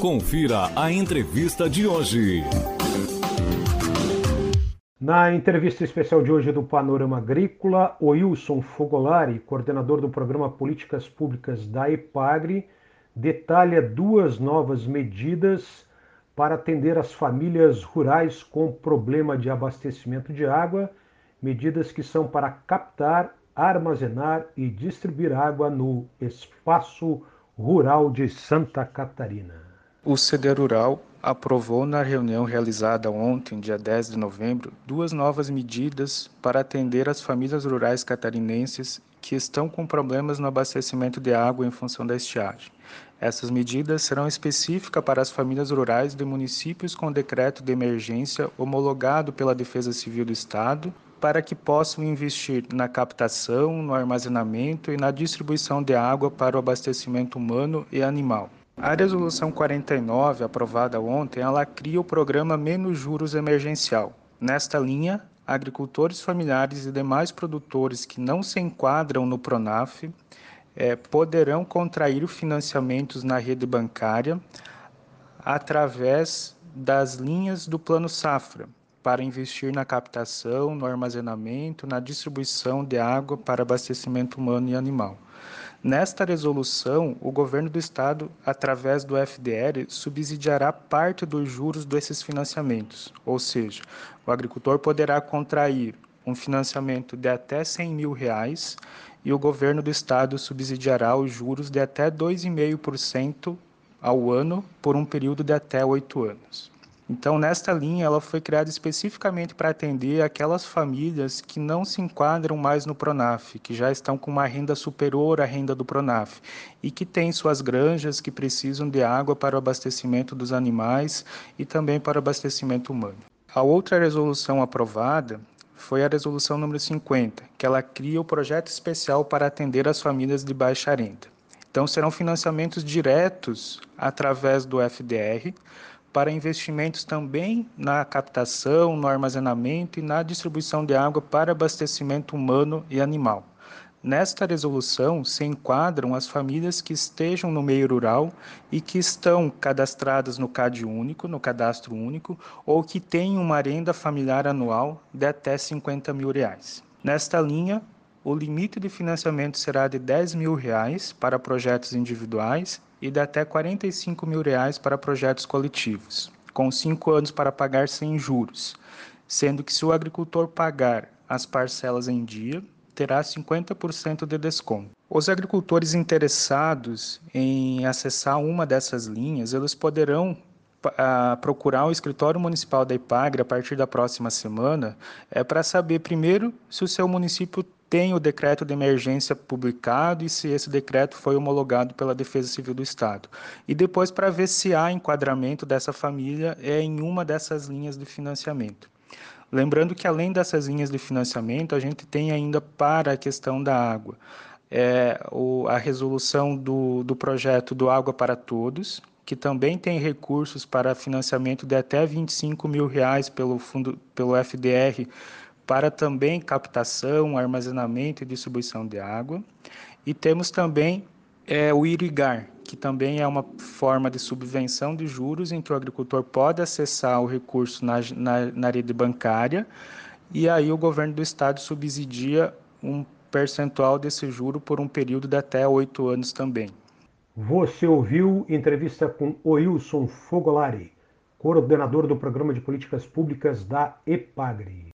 Confira a entrevista de hoje. Na entrevista especial de hoje do Panorama Agrícola, o Wilson Fogolari, coordenador do programa Políticas Públicas da EPAGRE, detalha duas novas medidas para atender as famílias rurais com problema de abastecimento de água, medidas que são para captar, armazenar e distribuir água no espaço rural de Santa Catarina. O CD Rural aprovou na reunião realizada ontem, dia 10 de novembro, duas novas medidas para atender as famílias rurais catarinenses que estão com problemas no abastecimento de água em função da estiagem. Essas medidas serão específicas para as famílias rurais de municípios com decreto de emergência homologado pela Defesa Civil do Estado, para que possam investir na captação, no armazenamento e na distribuição de água para o abastecimento humano e animal. A resolução 49, aprovada ontem, ela cria o programa Menos Juros Emergencial. Nesta linha, agricultores familiares e demais produtores que não se enquadram no Pronaf é, poderão contrair financiamentos na rede bancária através das linhas do Plano Safra, para investir na captação, no armazenamento, na distribuição de água para abastecimento humano e animal. Nesta resolução, o governo do estado, através do FDR, subsidiará parte dos juros desses financiamentos, ou seja, o agricultor poderá contrair um financiamento de até 100 mil reais e o governo do estado subsidiará os juros de até 2,5% ao ano por um período de até oito anos. Então, nesta linha, ela foi criada especificamente para atender aquelas famílias que não se enquadram mais no Pronaf, que já estão com uma renda superior à renda do Pronaf e que têm suas granjas que precisam de água para o abastecimento dos animais e também para o abastecimento humano. A outra resolução aprovada foi a resolução número 50, que ela cria o projeto especial para atender as famílias de baixa renda. Então, serão financiamentos diretos através do FDR para investimentos também na captação, no armazenamento e na distribuição de água para abastecimento humano e animal. Nesta resolução se enquadram as famílias que estejam no meio rural e que estão cadastradas no CAD único, no cadastro único, ou que têm uma renda familiar anual de até 50 mil reais. Nesta linha, o limite de financiamento será de 10 mil reais para projetos individuais e de até 45 mil reais para projetos coletivos, com cinco anos para pagar sem juros, sendo que se o agricultor pagar as parcelas em dia, terá 50% de desconto. Os agricultores interessados em acessar uma dessas linhas, eles poderão a procurar o escritório municipal da IPAGRE a partir da próxima semana é para saber primeiro se o seu município tem o decreto de emergência publicado e se esse decreto foi homologado pela Defesa Civil do Estado. E depois para ver se há enquadramento dessa família é em uma dessas linhas de financiamento. Lembrando que além dessas linhas de financiamento, a gente tem ainda para a questão da água. É, o, a resolução do, do projeto do Água para Todos, que também tem recursos para financiamento de até 25 mil reais pelo, fundo, pelo FDR para também captação, armazenamento e distribuição de água. E temos também é, o irrigar, que também é uma forma de subvenção de juros em que o agricultor pode acessar o recurso na, na, na rede bancária e aí o governo do estado subsidia um percentual desse juro por um período de até oito anos também. Você ouviu entrevista com Oilson Fogolari, coordenador do Programa de Políticas Públicas da EPAGRE.